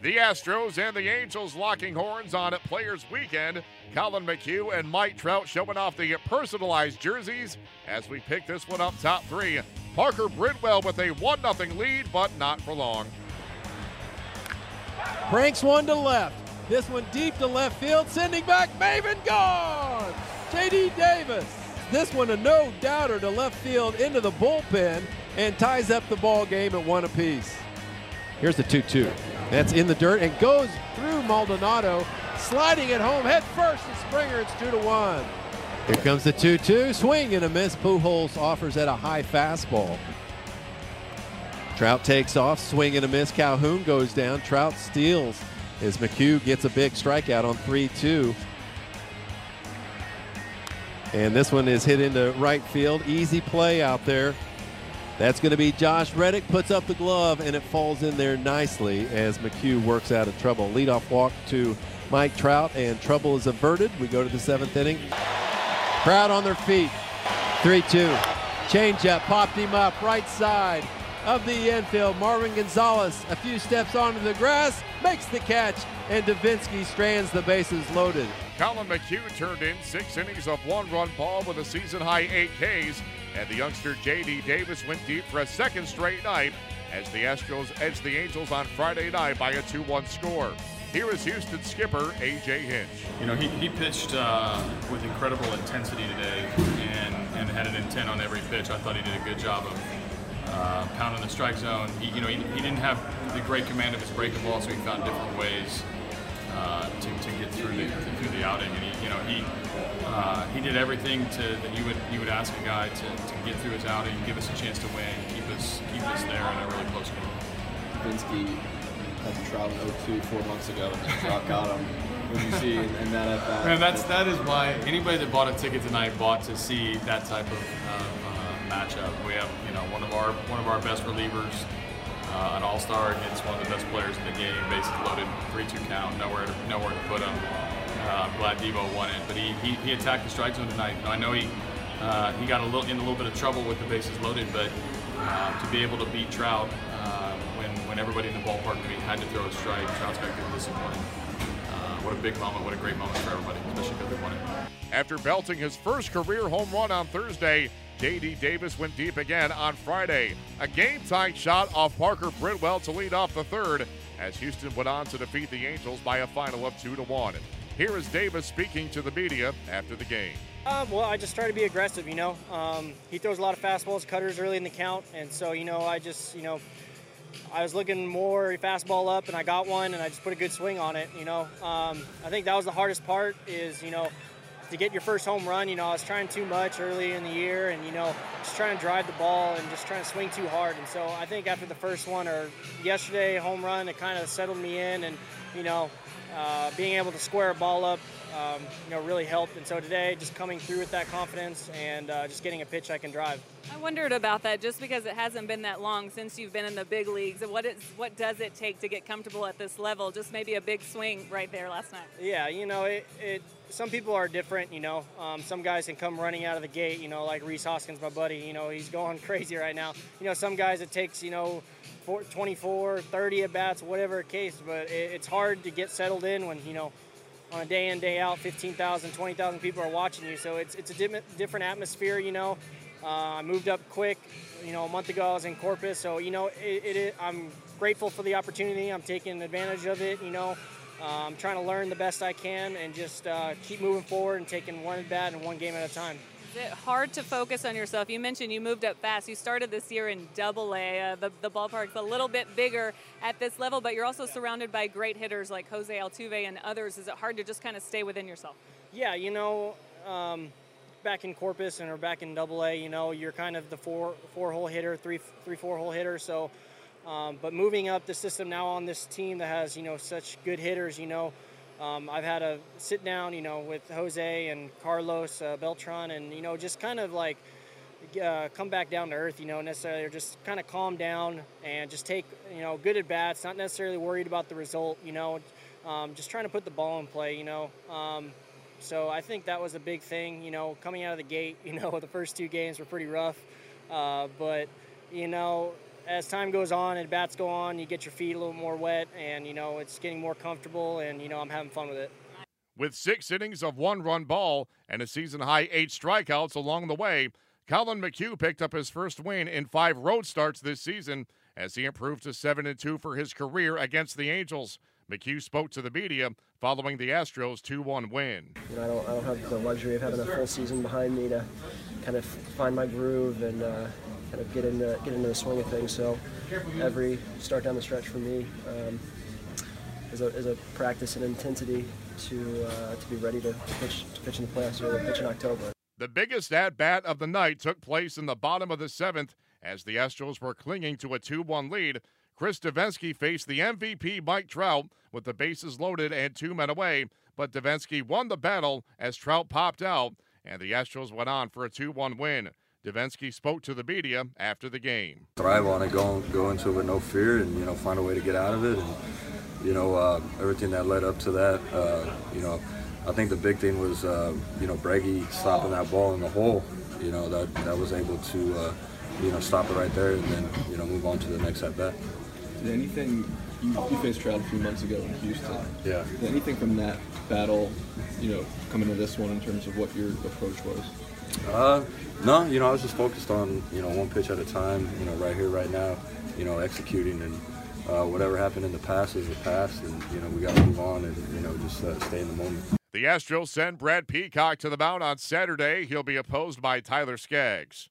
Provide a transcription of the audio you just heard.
The Astros and the Angels locking horns on at Players Weekend. Collin McHugh and Mike Trout showing off the personalized jerseys as we pick this one up top three. Parker Bridwell with a 1 0 lead, but not for long. Cranks one to left. This one deep to left field, sending back Maybin gone. JD Davis. This one a no doubter to left field into the bullpen and ties up the ball game at one apiece. Here's the 2 2. That's in the dirt and goes through Maldonado, sliding it home head first to Springer. It's 2 to 1. Here comes the 2 2. Swing and a miss. Pujols offers at a high fastball. Trout takes off, swing and a miss. Calhoun goes down. Trout steals as McHugh gets a big strikeout on 3 2. And this one is hit into right field. Easy play out there. That's going to be Josh Reddick, puts up the glove, and it falls in there nicely as McHugh works out of trouble. Leadoff walk to Mike Trout, and trouble is averted. We go to the seventh inning. Crowd on their feet. 3 2. Changeup popped him up right side of the infield. Marwin Gonzalez, a few steps onto the grass, makes the catch, and Devenski strands the bases loaded. Collin McHugh turned in six innings of one run ball with a season high eight Ks, and the youngster J.D. Davis went deep for a second straight night as the Astros edged the Angels on Friday night by a 2 1 score. Here is Houston skipper A.J. Hinch. You know, he, he pitched uh, with incredible intensity today and, and had an intent on every pitch. I thought he did a good job of uh, pounding the strike zone. He, you know, he, he didn't have the great command of his breaking ball, so he found different ways uh, to, to get through the through the outing. And he, you know, he uh, he did everything to that you would you would ask a guy to, to get through his outing, give us a chance to win, keep us keep us there in a really close game. Devenski had to Trout in 02 four months ago, and Trout got him. What you see in, that at bat? Man, that's that is why anybody that bought a ticket tonight bought to see that type of uh, matchup. We have you know one of our one of our best relievers, uh, an all-star against one of the best players in the game, bases loaded, three-two count, nowhere to, nowhere to put him. Uh, glad Devo won it, but he, he, he attacked the strike zone tonight. I know he uh, he got a little in a little bit of trouble with the bases loaded, but uh, to be able to beat Trout uh, when when everybody in the ballpark knew had to throw a strike, Trout's got to give discipline. Uh, what a big moment! What a great moment for everybody, especially because they won it. After belting his first career home run on Thursday, J.D. Davis went deep again on Friday. A game tight shot off Parker Bridwell to lead off the third as Houston went on to defeat the Angels by a final of 2 to 1. Here is Davis speaking to the media after the game. Um, well, I just try to be aggressive, you know. Um, he throws a lot of fastballs, cutters early in the count, and so, you know, I just, you know, I was looking more fastball up, and I got one, and I just put a good swing on it, you know. Um, I think that was the hardest part is, you know, to get your first home run, you know, I was trying too much early in the year and, you know, just trying to drive the ball and just trying to swing too hard. And so I think after the first one or yesterday home run, it kind of settled me in and, you know, uh, being able to square a ball up, um, you know, really helped. And so today, just coming through with that confidence and uh, just getting a pitch I can drive. I wondered about that just because it hasn't been that long since you've been in the big leagues. What is what does it take to get comfortable at this level? Just maybe a big swing right there last night. Yeah, you know, it, it some people are different, you know. Um, some guys can come running out of the gate, you know, like Rhys Hoskins, my buddy, you know, he's going crazy right now. You know, some guys it takes, you know, 24, 30 at bats, whatever case, but it, it's hard to get settled in when, you know, on a day in, day out, 15,000, 20,000 people are watching you. So it's, it's a di- different atmosphere, you know. Uh, I moved up quick, you know, a month ago I was in Corpus, so, you know, it, it, I'm grateful for the opportunity. I'm taking advantage of it, you know. Uh, I'm trying to learn the best I can and just uh, keep moving forward and taking one at bat and one game at a time. Is it hard to focus on yourself? You mentioned you moved up fast. You started this year in Double A. Uh, the, the ballpark's a little bit bigger at this level, but you're also yeah. surrounded by great hitters like Jose Altuve and others. Is it hard to just kind of stay within yourself? Yeah, you know, um, back in Corpus and or back in Double A, you know, you're kind of the four four hole hitter, three three four hole hitter. So, um, but moving up the system now on this team that has you know such good hitters, you know. Um, I've had a sit down, you know, with Jose and Carlos uh, Beltran, and you know, just kind of like uh, come back down to earth, you know, necessarily, just kind of calm down and just take, you know, good at bats, not necessarily worried about the result, you know, um, just trying to put the ball in play, you know. Um, so I think that was a big thing, you know, coming out of the gate, you know, the first two games were pretty rough, uh, but you know, as time goes on and bats go on, you get your feet a little more wet, and you know it's getting more comfortable, and you know I'm having fun with it. With six innings of one-run ball and a season-high eight strikeouts along the way, Collin McHugh picked up his first win in five road starts this season as he improved to seven and two for his career against the Angels. McHugh spoke to the media following the Astros 2-1 win. You know, I don't, I don't have the luxury of having a full season behind me to kind of find my groove and uh, kind of get into get into the swing of things. So every start down the stretch for me um, is, a, is a practice and intensity to uh, to be ready to pitch to pitch in the playoffs or to pitch in October. The biggest at bat of the night took place in the bottom of the seventh as the Astros were clinging to a 2 1 lead. Chris Devenski faced the MVP Mike Trout with the bases loaded and two men away, but Devenski won the battle as Trout popped out, and the Astros went on for a 2 1 win. Devenski spoke to the media after the game. Thrive on it, go go into it with no fear, and you know find a way to get out of it, and you know uh, everything that led up to that. Uh, you know, I think the big thing was uh, you know Breggy stopping that ball in the hole. You know that that was able to uh, you know stop it right there, and then you know move on to the next at bat. Did anything you, you faced Trout a few months ago in Houston? Yeah. Did anything from that battle, you know, coming to this one in terms of what your approach was? Uh, no, you know, I was just focused on you know one pitch at a time. You know, right here, right now. You know, executing and uh, whatever happened in the past is the past, and you know we got to move on and you know just uh, stay in the moment. The Astros send Brad Peacock to the mound on Saturday. He'll be opposed by Tyler Skaggs.